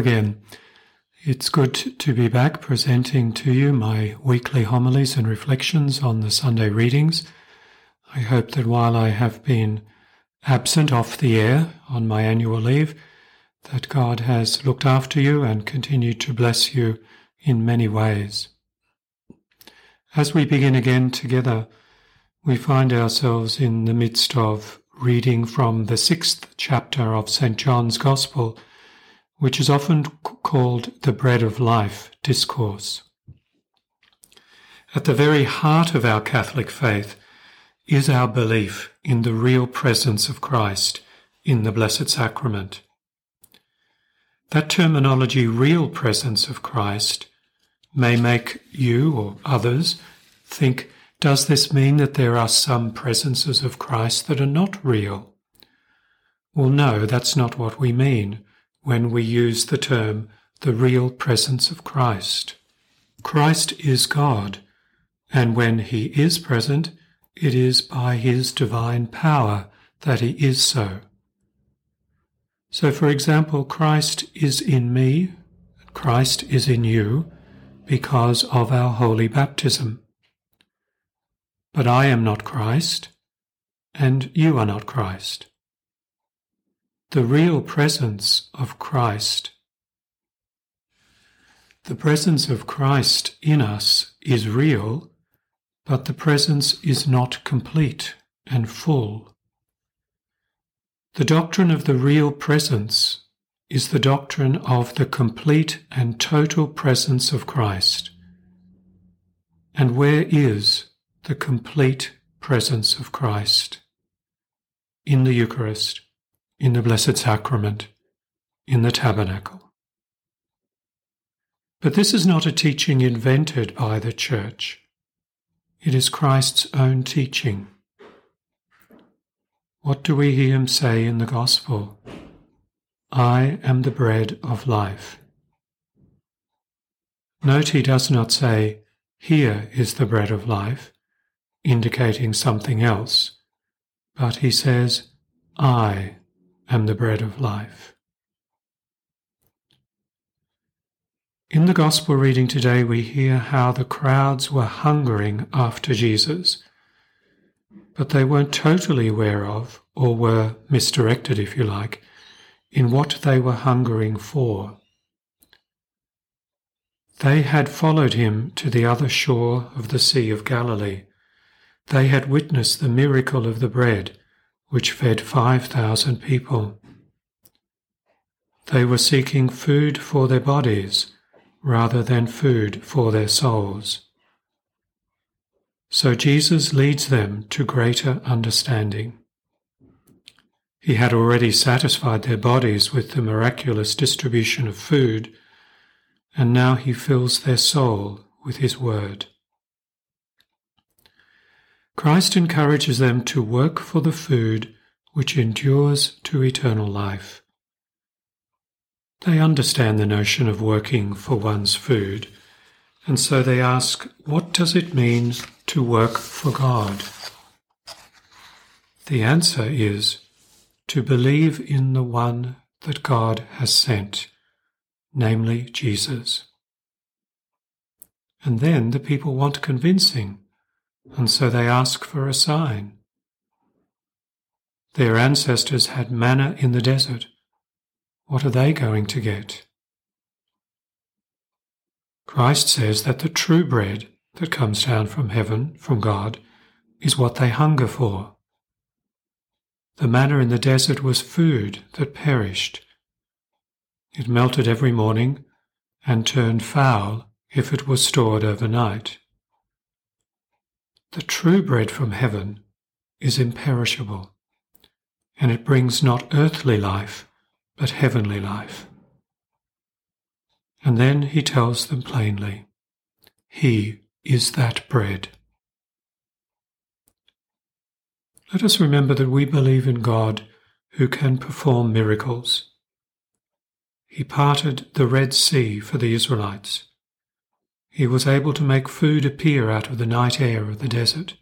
Again. It's good to be back presenting to you my weekly homilies and reflections on the Sunday readings. I hope that while I have been absent off the air on my annual leave, that God has looked after you and continued to bless you in many ways. As we begin again together, we find ourselves in the midst of reading from the sixth chapter of St. John's Gospel which is often called the bread of life discourse. At the very heart of our Catholic faith is our belief in the real presence of Christ in the Blessed Sacrament. That terminology, real presence of Christ, may make you or others think, does this mean that there are some presences of Christ that are not real? Well, no, that's not what we mean when we use the term the real presence of Christ. Christ is God, and when he is present, it is by his divine power that he is so. So, for example, Christ is in me, Christ is in you, because of our holy baptism. But I am not Christ, and you are not Christ the real presence of Christ. The presence of Christ in us is real, but the presence is not complete and full. The doctrine of the real presence is the doctrine of the complete and total presence of Christ. And where is the complete presence of Christ? In the Eucharist in the Blessed Sacrament, in the Tabernacle. But this is not a teaching invented by the Church. It is Christ's own teaching. What do we hear him say in the Gospel? I am the bread of life. Note he does not say, Here is the bread of life, indicating something else, but he says, I am the bread of life. In the Gospel reading today, we hear how the crowds were hungering after Jesus, but they weren't totally aware of, or were misdirected, if you like, in what they were hungering for. They had followed him to the other shore of the Sea of Galilee. They had witnessed the miracle of the bread which fed 5,000 people. They were seeking food for their bodies rather than food for their souls. So Jesus leads them to greater understanding. He had already satisfied their bodies with the miraculous distribution of food, and now he fills their soul with his word. Christ encourages them to work for the food which endures to eternal life. They understand the notion of working for one's food, and so they ask, what does it mean to work for God? The answer is to believe in the one that God has sent, namely Jesus. And then the people want convincing and so they ask for a sign. Their ancestors had manna in the desert. What are they going to get? Christ says that the true bread that comes down from heaven, from God, is what they hunger for. The manna in the desert was food that perished. It melted every morning and turned foul if it was stored overnight. The true bread from heaven is imperishable, and it brings not earthly life, but heavenly life. And then he tells them plainly, He is that bread. Let us remember that we believe in God who can perform miracles. He parted the Red Sea for the Israelites he was able to make food appear out of the night air of the desert.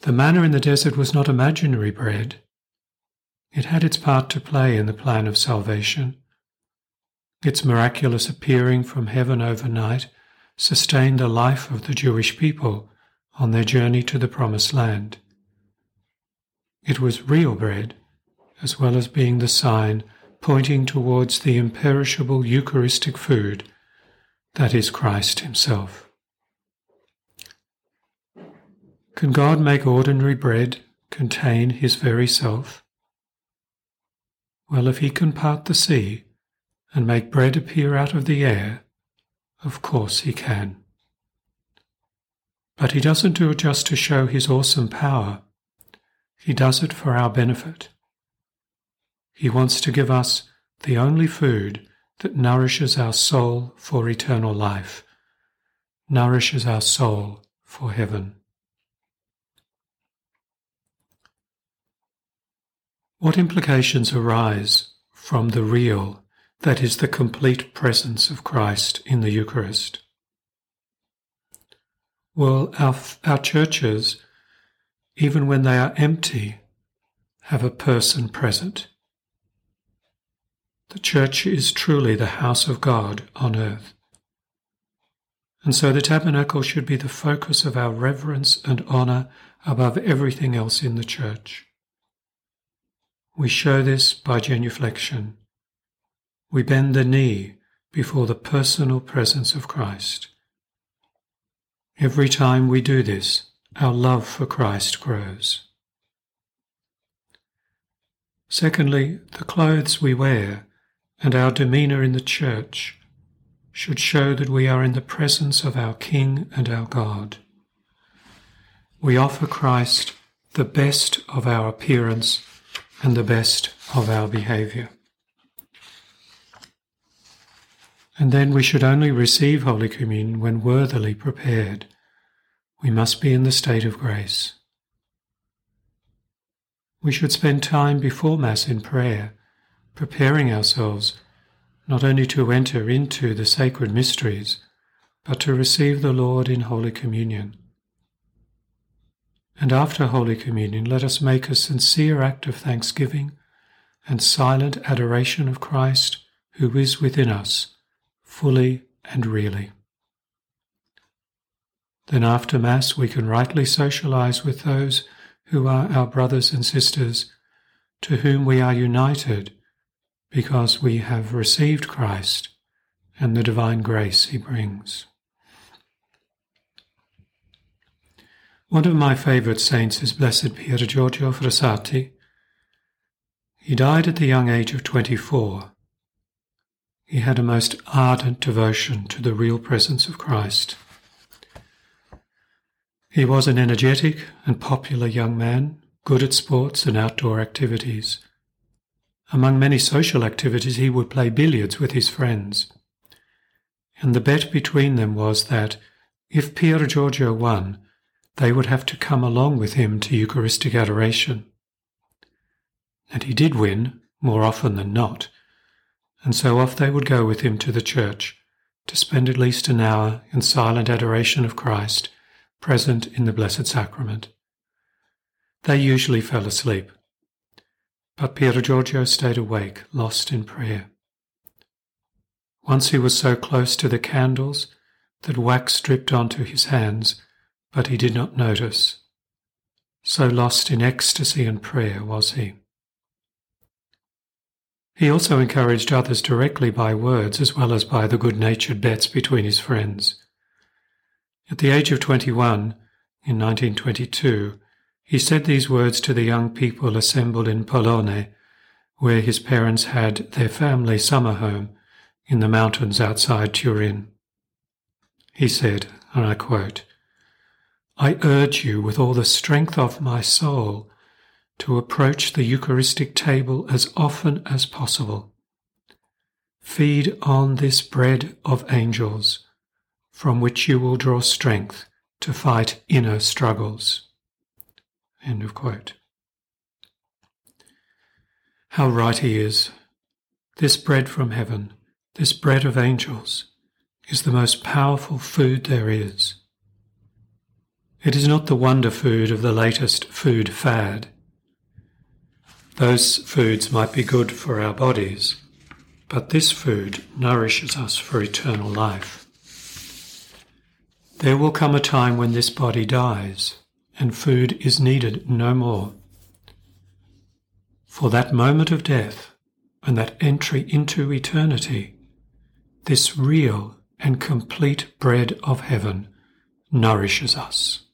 The manna in the desert was not imaginary bread. It had its part to play in the plan of salvation. Its miraculous appearing from heaven overnight sustained the life of the Jewish people on their journey to the Promised Land. It was real bread, as well as being the sign pointing towards the imperishable Eucharistic food that is Christ Himself. Can God make ordinary bread contain His very self? Well, if He can part the sea and make bread appear out of the air, of course he can. But he doesn't do it just to show his awesome power. He does it for our benefit. He wants to give us the only food that nourishes our soul for eternal life, nourishes our soul for heaven. What implications arise from the real that is the complete presence of Christ in the Eucharist. Well, our, our churches, even when they are empty, have a person present. The church is truly the house of God on earth. And so the tabernacle should be the focus of our reverence and honour above everything else in the church. We show this by genuflection we bend the knee before the personal presence of Christ. Every time we do this, our love for Christ grows. Secondly, the clothes we wear and our demeanour in the church should show that we are in the presence of our King and our God. We offer Christ the best of our appearance and the best of our behaviour. And then we should only receive Holy Communion when worthily prepared. We must be in the state of grace. We should spend time before Mass in prayer, preparing ourselves not only to enter into the sacred mysteries, but to receive the Lord in Holy Communion. And after Holy Communion, let us make a sincere act of thanksgiving and silent adoration of Christ who is within us fully and really. Then after Mass, we can rightly socialize with those who are our brothers and sisters, to whom we are united because we have received Christ and the divine grace he brings. One of my favorite saints is Blessed Pier Giorgio Frassati. He died at the young age of 24 he had a most ardent devotion to the real presence of Christ. He was an energetic and popular young man, good at sports and outdoor activities. Among many social activities, he would play billiards with his friends. And the bet between them was that if Pier Giorgio won, they would have to come along with him to Eucharistic adoration. And he did win, more often than not, and so off they would go with him to the church to spend at least an hour in silent adoration of Christ present in the Blessed Sacrament. They usually fell asleep, but Pier Giorgio stayed awake, lost in prayer. Once he was so close to the candles that wax dripped onto his hands, but he did not notice. So lost in ecstasy and prayer was he. He also encouraged others directly by words as well as by the good natured bets between his friends. At the age of 21, in 1922, he said these words to the young people assembled in Pollone, where his parents had their family summer home in the mountains outside Turin. He said, and I quote, I urge you with all the strength of my soul to approach the Eucharistic table as often as possible. Feed on this bread of angels, from which you will draw strength to fight inner struggles. End of quote. How right he is. This bread from heaven, this bread of angels, is the most powerful food there is. It is not the wonder food of the latest food fad Those foods might be good for our bodies, but this food nourishes us for eternal life. There will come a time when this body dies and food is needed no more. For that moment of death and that entry into eternity, this real and complete bread of heaven nourishes us.